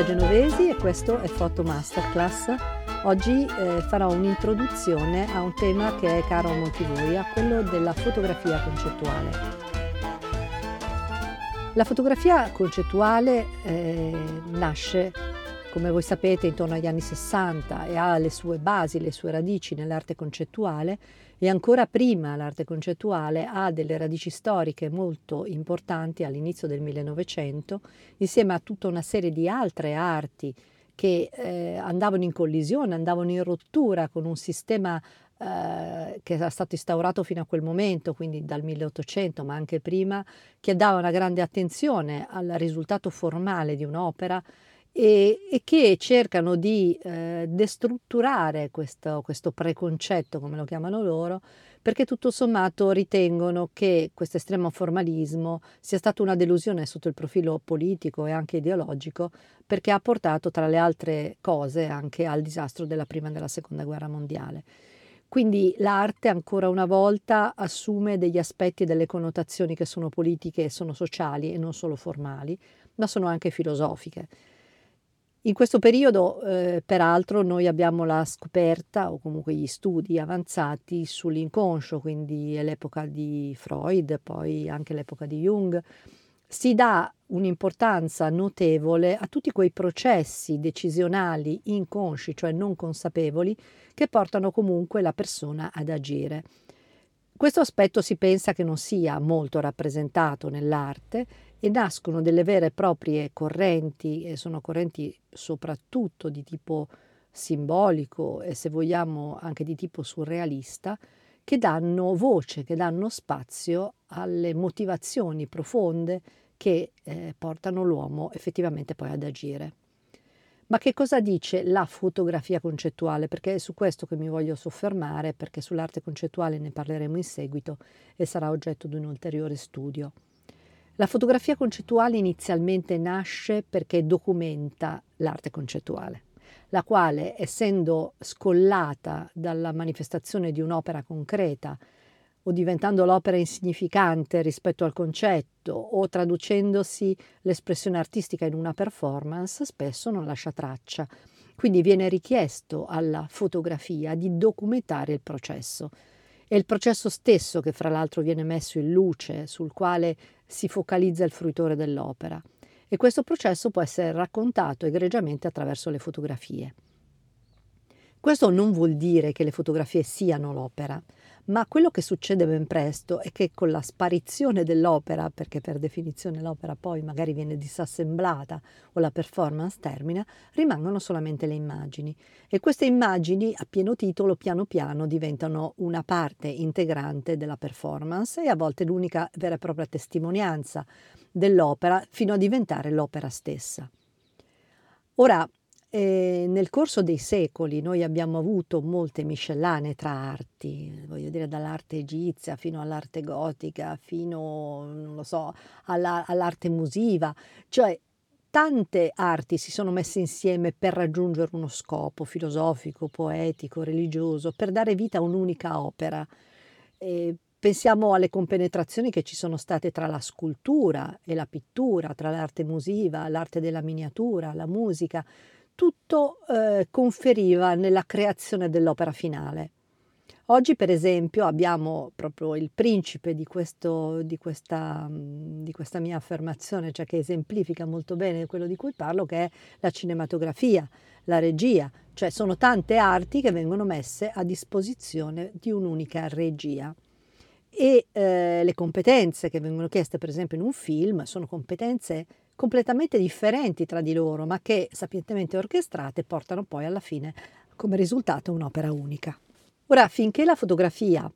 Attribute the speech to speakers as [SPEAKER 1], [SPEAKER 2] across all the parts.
[SPEAKER 1] Lucia Genovesi e questo è Foto Masterclass. Oggi eh, farò un'introduzione a un tema che è caro a molti voi, a quello della fotografia concettuale. La fotografia concettuale eh, nasce, come voi sapete, intorno agli anni 60 e ha le sue basi, le sue radici nell'arte concettuale e ancora prima l'arte concettuale ha delle radici storiche molto importanti all'inizio del 1900, insieme a tutta una serie di altre arti che eh, andavano in collisione, andavano in rottura con un sistema eh, che era stato instaurato fino a quel momento, quindi dal 1800, ma anche prima, che dava una grande attenzione al risultato formale di un'opera e, e che cercano di eh, destrutturare questo, questo preconcetto, come lo chiamano loro, perché tutto sommato ritengono che questo estremo formalismo sia stata una delusione sotto il profilo politico e anche ideologico, perché ha portato tra le altre cose anche al disastro della prima e della seconda guerra mondiale. Quindi l'arte ancora una volta assume degli aspetti e delle connotazioni che sono politiche e sono sociali e non solo formali, ma sono anche filosofiche. In questo periodo, eh, peraltro, noi abbiamo la scoperta o comunque gli studi avanzati sull'inconscio, quindi è l'epoca di Freud, poi anche l'epoca di Jung. Si dà un'importanza notevole a tutti quei processi decisionali inconsci, cioè non consapevoli, che portano comunque la persona ad agire. Questo aspetto si pensa che non sia molto rappresentato nell'arte e nascono delle vere e proprie correnti, e sono correnti soprattutto di tipo simbolico e se vogliamo anche di tipo surrealista, che danno voce, che danno spazio alle motivazioni profonde che eh, portano l'uomo effettivamente poi ad agire. Ma che cosa dice la fotografia concettuale? Perché è su questo che mi voglio soffermare, perché sull'arte concettuale ne parleremo in seguito e sarà oggetto di un ulteriore studio. La fotografia concettuale inizialmente nasce perché documenta l'arte concettuale, la quale, essendo scollata dalla manifestazione di un'opera concreta, o diventando l'opera insignificante rispetto al concetto, o traducendosi l'espressione artistica in una performance, spesso non lascia traccia. Quindi viene richiesto alla fotografia di documentare il processo, è il processo stesso che fra l'altro viene messo in luce, sul quale si focalizza il fruitore dell'opera. E questo processo può essere raccontato egregiamente attraverso le fotografie. Questo non vuol dire che le fotografie siano l'opera, ma quello che succede ben presto è che con la sparizione dell'opera, perché per definizione l'opera poi magari viene disassemblata o la performance termina, rimangono solamente le immagini e queste immagini a pieno titolo piano piano diventano una parte integrante della performance e a volte l'unica vera e propria testimonianza dell'opera fino a diventare l'opera stessa. Ora, e nel corso dei secoli noi abbiamo avuto molte miscellanee tra arti, voglio dire dall'arte egizia fino all'arte gotica, fino, non lo so, alla, all'arte musiva, cioè tante arti si sono messe insieme per raggiungere uno scopo filosofico, poetico, religioso, per dare vita a un'unica opera. E pensiamo alle compenetrazioni che ci sono state tra la scultura e la pittura, tra l'arte musiva, l'arte della miniatura, la musica tutto eh, conferiva nella creazione dell'opera finale. Oggi, per esempio, abbiamo proprio il principe di, questo, di, questa, di, questa, mia affermazione, cioè che esemplifica molto bene quello di cui parlo, che è la cinematografia, la regia, cioè sono tante arti che vengono messe a disposizione di un'unica regia. E eh, le competenze che vengono chieste, per esempio, in un film sono competenze completamente differenti tra di loro, ma che sapientemente orchestrate portano poi alla fine come risultato un'opera unica. Ora, finché la fotografia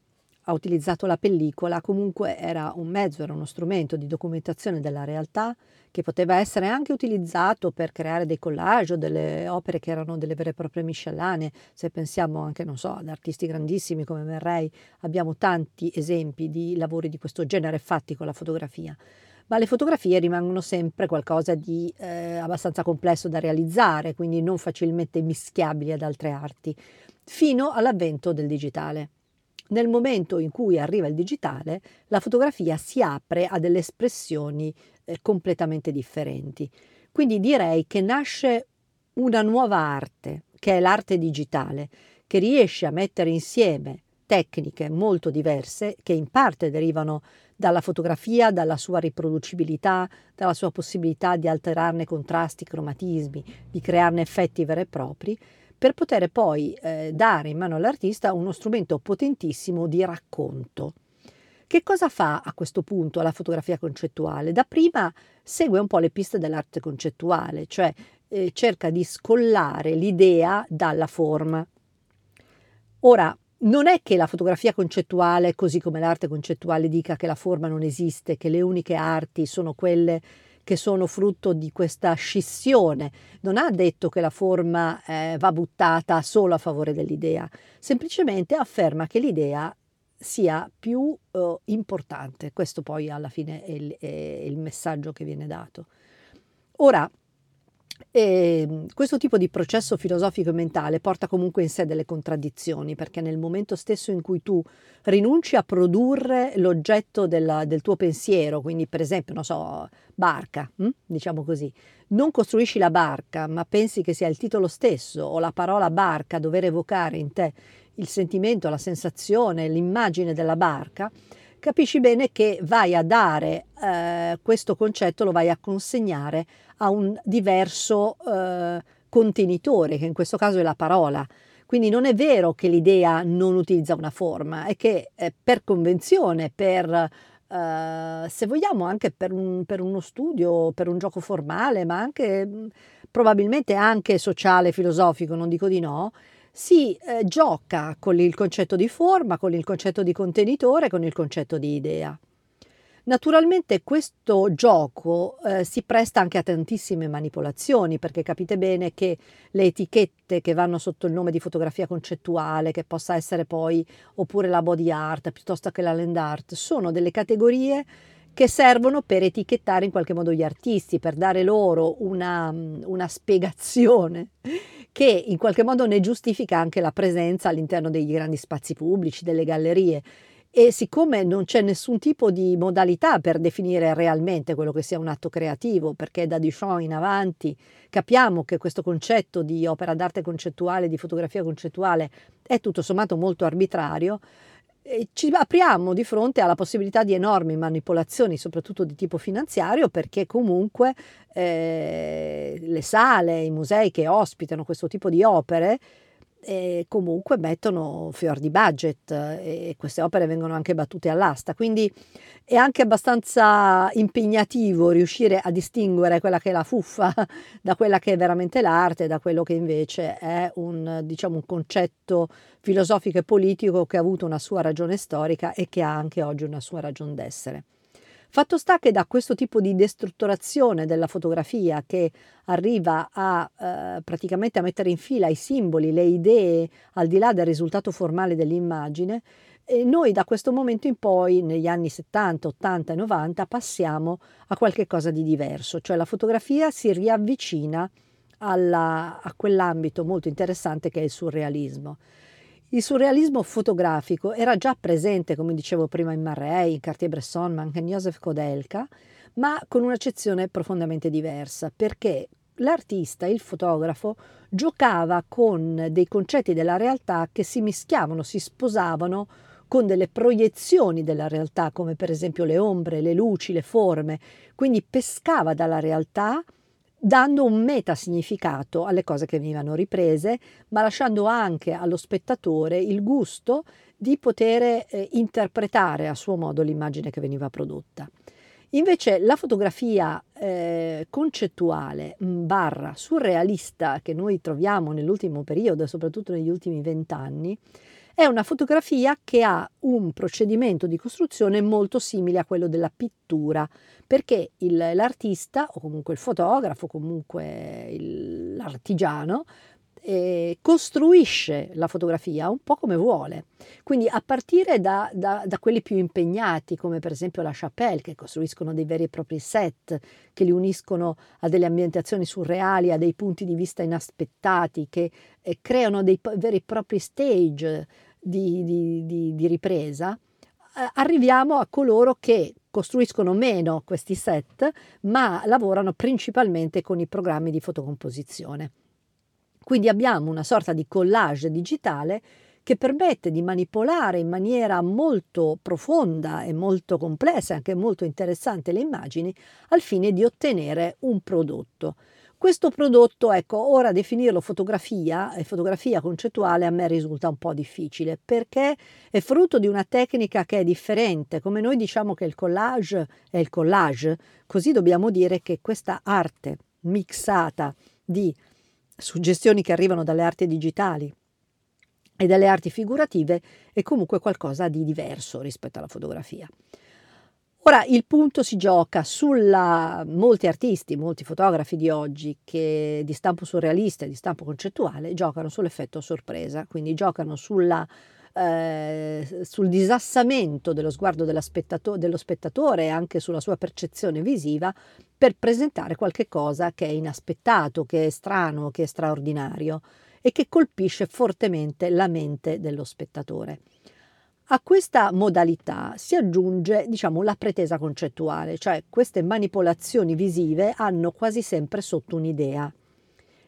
[SPEAKER 1] ha utilizzato la pellicola, comunque era un mezzo, era uno strumento di documentazione della realtà che poteva essere anche utilizzato per creare dei collage o delle opere che erano delle vere e proprie miscellanee. Se pensiamo anche, non so, ad artisti grandissimi come Merrey, abbiamo tanti esempi di lavori di questo genere fatti con la fotografia ma le fotografie rimangono sempre qualcosa di eh, abbastanza complesso da realizzare, quindi non facilmente mischiabili ad altre arti, fino all'avvento del digitale. Nel momento in cui arriva il digitale, la fotografia si apre a delle espressioni eh, completamente differenti. Quindi direi che nasce una nuova arte, che è l'arte digitale, che riesce a mettere insieme tecniche molto diverse che in parte derivano dalla fotografia, dalla sua riproducibilità, dalla sua possibilità di alterarne contrasti, cromatismi, di crearne effetti veri e propri, per poter poi eh, dare in mano all'artista uno strumento potentissimo di racconto. Che cosa fa a questo punto la fotografia concettuale? Da prima segue un po' le piste dell'arte concettuale, cioè eh, cerca di scollare l'idea dalla forma. Ora, non è che la fotografia concettuale, così come l'arte concettuale, dica che la forma non esiste, che le uniche arti sono quelle che sono frutto di questa scissione. Non ha detto che la forma eh, va buttata solo a favore dell'idea, semplicemente afferma che l'idea sia più eh, importante. Questo poi alla fine è il, è il messaggio che viene dato. Ora, e ehm, questo tipo di processo filosofico e mentale porta comunque in sé delle contraddizioni, perché nel momento stesso in cui tu rinunci a produrre l'oggetto della, del tuo pensiero, quindi per esempio, non so, barca, hm? diciamo così, non costruisci la barca, ma pensi che sia il titolo stesso o la parola barca a dover evocare in te il sentimento, la sensazione, l'immagine della barca, capisci bene che vai a dare eh, questo concetto, lo vai a consegnare a un diverso eh, contenitore, che in questo caso è la parola. Quindi non è vero che l'idea non utilizza una forma, è che eh, per convenzione, per, eh, se vogliamo anche per, un, per, uno studio, per un gioco formale, ma anche probabilmente anche sociale, filosofico, non dico di no, si eh, gioca con il concetto di forma, con il concetto di contenitore, con il concetto di idea. Naturalmente questo gioco eh, si presta anche a tantissime manipolazioni, perché capite bene che le etichette che vanno sotto il nome di fotografia concettuale, che possa essere poi oppure la body art piuttosto che la land art, sono delle categorie che servono per etichettare in qualche modo gli artisti, per dare loro una, una spiegazione che in qualche modo ne giustifica anche la presenza all'interno dei grandi spazi pubblici, delle gallerie. E siccome non c'è nessun tipo di modalità per definire realmente quello che sia un atto creativo, perché da Duchamp in avanti capiamo che questo concetto di opera d'arte concettuale, di fotografia concettuale, è tutto sommato molto arbitrario, ci apriamo di fronte alla possibilità di enormi manipolazioni, soprattutto di tipo finanziario, perché comunque eh, le sale, i musei che ospitano questo tipo di opere eh, comunque mettono fior di budget e queste opere vengono anche battute all'asta. Quindi è anche abbastanza impegnativo riuscire a distinguere quella che è la fuffa da quella che è veramente l'arte, da quello che invece è un, diciamo, un concetto filosofico e politico che ha avuto una sua ragione storica e che ha anche oggi una sua ragione d'essere. Fatto sta che da questo tipo di destrutturazione della fotografia che arriva a eh, praticamente a mettere in fila i simboli, le idee al di là del risultato formale dell'immagine, e noi da questo momento in poi, negli anni 70, 80 e 90, passiamo a qualche cosa di diverso, cioè la fotografia si riavvicina alla, a quell'ambito molto interessante che è il surrealismo. Il surrealismo fotografico era già presente, come dicevo prima, in Marray, in Cartier-Bresson, ma anche in Joseph Kodelka, ma con un'accezione profondamente diversa, perché l'artista, il fotografo, giocava con dei concetti della realtà che si mischiavano, si sposavano con delle proiezioni della realtà, come per esempio le ombre, le luci, le forme, quindi pescava dalla realtà dando un metasignificato alle cose che venivano riprese, ma lasciando anche allo spettatore il gusto di poter eh, interpretare a suo modo l'immagine che veniva prodotta. Invece la fotografia eh, concettuale barra surrealista che noi troviamo nell'ultimo periodo, soprattutto negli ultimi vent'anni, è una fotografia che ha un procedimento di costruzione molto simile a quello della pittura, perché il, l'artista o comunque il fotografo, comunque il, l'artigiano, eh, costruisce la fotografia un po' come vuole. Quindi a partire da, da, da, quelli più impegnati, come per esempio la Chapelle, che costruiscono dei veri e propri set, che li uniscono a delle ambientazioni surreali, a dei punti di vista inaspettati, che eh, creano dei veri e propri stage di, di, di, di ripresa, eh, arriviamo a coloro che costruiscono meno questi set, ma lavorano principalmente con i programmi di fotocomposizione. Quindi abbiamo una sorta di collage digitale che permette di manipolare in maniera molto profonda e molto complessa e anche molto interessante le immagini al fine di ottenere un prodotto. Questo prodotto, ecco, ora definirlo fotografia e fotografia concettuale a me risulta un po' difficile perché è frutto di una tecnica che è differente. Come noi diciamo che il collage è il collage, così dobbiamo dire che questa arte mixata di suggestioni che arrivano dalle arti digitali e dalle arti figurative è comunque qualcosa di diverso rispetto alla fotografia. Ora il punto si gioca sulla molti artisti, molti fotografi di oggi che di stampo surrealista e di stampo concettuale giocano sull'effetto sorpresa, quindi giocano sulla, eh, sul disassamento dello sguardo dello spettatore e anche sulla sua percezione visiva per presentare qualche cosa che è inaspettato, che è strano, che è straordinario e che colpisce fortemente la mente dello spettatore. A questa modalità si aggiunge, diciamo, la pretesa concettuale, cioè queste manipolazioni visive hanno quasi sempre sotto un'idea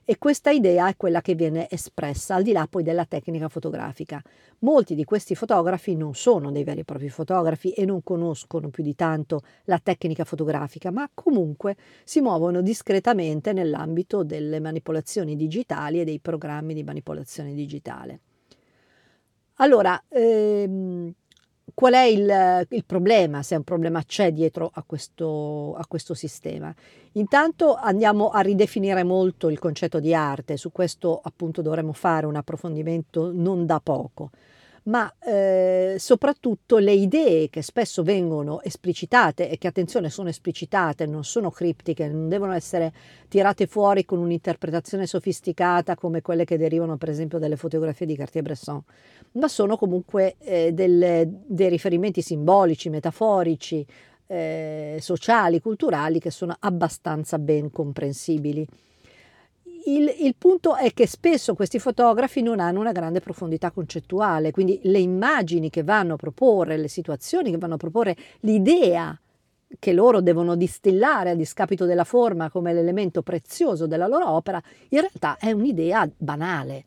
[SPEAKER 1] e questa idea è quella che viene espressa al di là poi della tecnica fotografica. Molti di questi fotografi non sono dei veri e propri fotografi e non conoscono più di tanto la tecnica fotografica, ma comunque si muovono discretamente nell'ambito delle manipolazioni digitali e dei programmi di manipolazione digitale. Allora, ehm, qual è il, il, problema, se un problema c'è dietro a questo, a questo sistema? Intanto andiamo a ridefinire molto il concetto di arte, su questo appunto dovremo fare un approfondimento non da poco ma eh, soprattutto le idee che spesso vengono esplicitate e che attenzione sono esplicitate, non sono criptiche, non devono essere tirate fuori con un'interpretazione sofisticata come quelle che derivano per esempio dalle fotografie di Cartier-Bresson, ma sono comunque eh, delle, dei riferimenti simbolici, metaforici, eh, sociali, culturali che sono abbastanza ben comprensibili il, il, punto è che spesso questi fotografi non hanno una grande profondità concettuale, quindi le immagini che vanno a proporre, le situazioni che vanno a proporre, l'idea che loro devono distillare a discapito della forma come l'elemento prezioso della loro opera, in realtà è un'idea banale.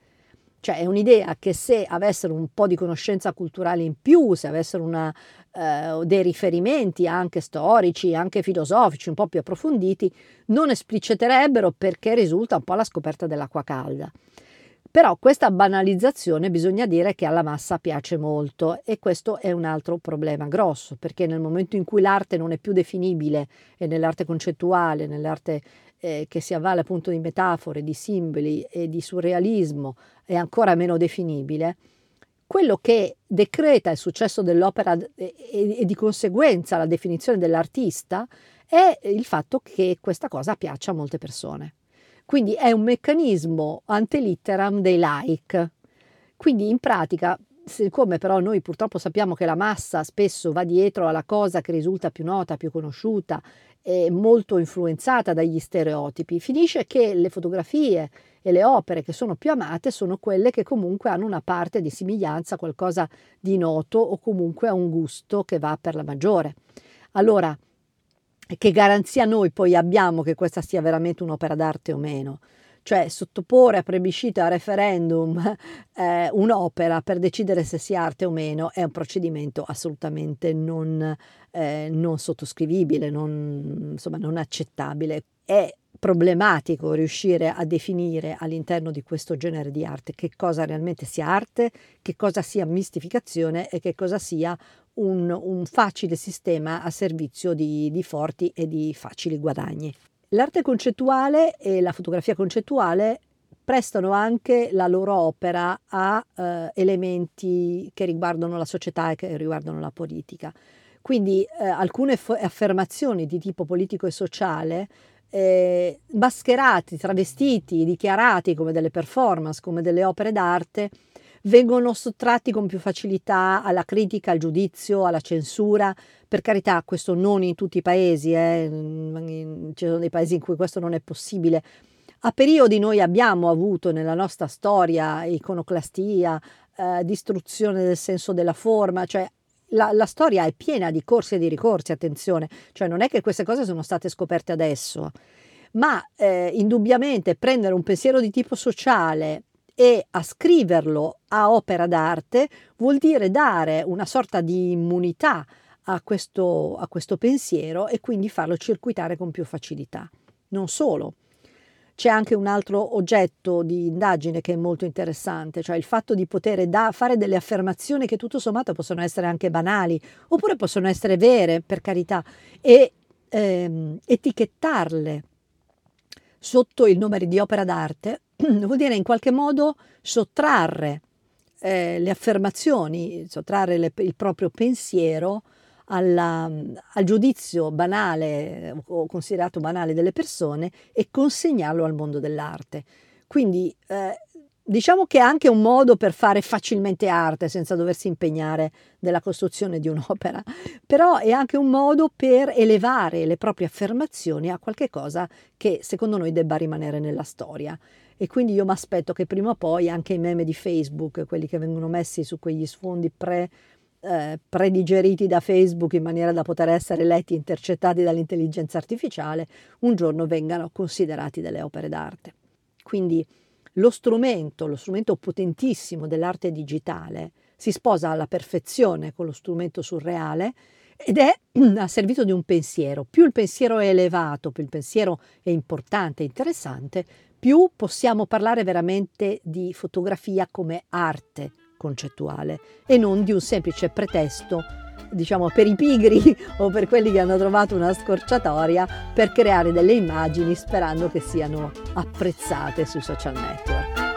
[SPEAKER 1] Cioè è un'idea che se avessero un po' di conoscenza culturale in più, se avessero una, eh, dei riferimenti anche storici, anche filosofici un po' più approfonditi, non espliciterebbero perché risulta un po' la scoperta dell'acqua calda. Però questa banalizzazione bisogna dire che alla massa piace molto e questo è un altro problema grosso, perché nel momento in cui l'arte non è più definibile e nell'arte concettuale, nell'arte eh, che si avvale appunto di metafore, di simboli e di surrealismo è ancora meno definibile, quello che decreta il successo dell'opera e, e, di conseguenza la definizione dell'artista è il fatto che questa cosa piaccia a molte persone. Quindi è un meccanismo ante litteram dei like. Quindi in pratica siccome però noi purtroppo sappiamo che la massa spesso va dietro alla cosa che risulta più nota, più conosciuta e molto influenzata dagli stereotipi, finisce che le fotografie e le opere che sono più amate sono quelle che comunque hanno una parte di somiglianza, qualcosa di noto o comunque a un gusto che va per la maggiore. Allora, che garanzia noi poi abbiamo che questa sia veramente un'opera d'arte o meno? Cioè sottoporre a plebiscito, a referendum eh, un'opera per decidere se sia arte o meno è un procedimento assolutamente non, eh, non sottoscrivibile, non, insomma, non accettabile. È problematico riuscire a definire all'interno di questo genere di arte che cosa realmente sia arte, che cosa sia mistificazione e che cosa sia un, un facile sistema a servizio di, di forti e di facili guadagni. L'arte concettuale e la fotografia concettuale prestano anche la loro opera a eh, elementi che riguardano la società e che riguardano la politica. Quindi eh, alcune f- affermazioni di tipo politico e sociale, eh, mascherati, travestiti, dichiarati come delle performance, come delle opere d'arte, vengono sottratti con più facilità alla critica, al giudizio, alla censura. Per carità, questo non in tutti i paesi, eh. ci sono dei paesi in cui questo non è possibile. A periodi noi abbiamo avuto nella nostra storia iconoclastia, eh, distruzione del senso della forma, cioè la, la, storia è piena di corsi e di ricorsi, attenzione, cioè non è che queste cose sono state scoperte adesso, ma eh, indubbiamente prendere un pensiero di tipo sociale e ascriverlo a opera d'arte vuol dire dare una sorta di immunità a questo, a questo pensiero e quindi farlo circuitare con più facilità. Non solo, c'è anche un altro oggetto di indagine che è molto interessante, cioè il fatto di poter da, fare delle affermazioni che tutto sommato possono essere anche banali, oppure possono essere vere, per carità, e ehm, etichettarle sotto il nome di opera d'arte vuol dire in qualche modo sottrarre eh, le affermazioni, sottrarre le, il proprio pensiero alla, al giudizio banale o considerato banale delle persone e consegnarlo al mondo dell'arte. Quindi eh, diciamo che è anche un modo per fare facilmente arte senza doversi impegnare nella costruzione di un'opera, però è anche un modo per elevare le proprie affermazioni a qualche cosa che secondo noi debba rimanere nella storia. E quindi io mi aspetto che prima o poi anche i meme di Facebook, quelli che vengono messi su quegli sfondi pre eh, predigeriti da Facebook in maniera da poter essere letti e intercettati dall'intelligenza artificiale, un giorno vengano considerati delle opere d'arte. Quindi lo strumento, lo strumento potentissimo dell'arte digitale, si sposa alla perfezione con lo strumento surreale ed è a servizio di un pensiero. Più il pensiero è elevato, più il pensiero è importante interessante, più possiamo parlare veramente di fotografia come arte concettuale e non di un semplice pretesto diciamo per i pigri o per quelli che hanno trovato una scorciatoia per creare delle immagini sperando che siano apprezzate sui social network.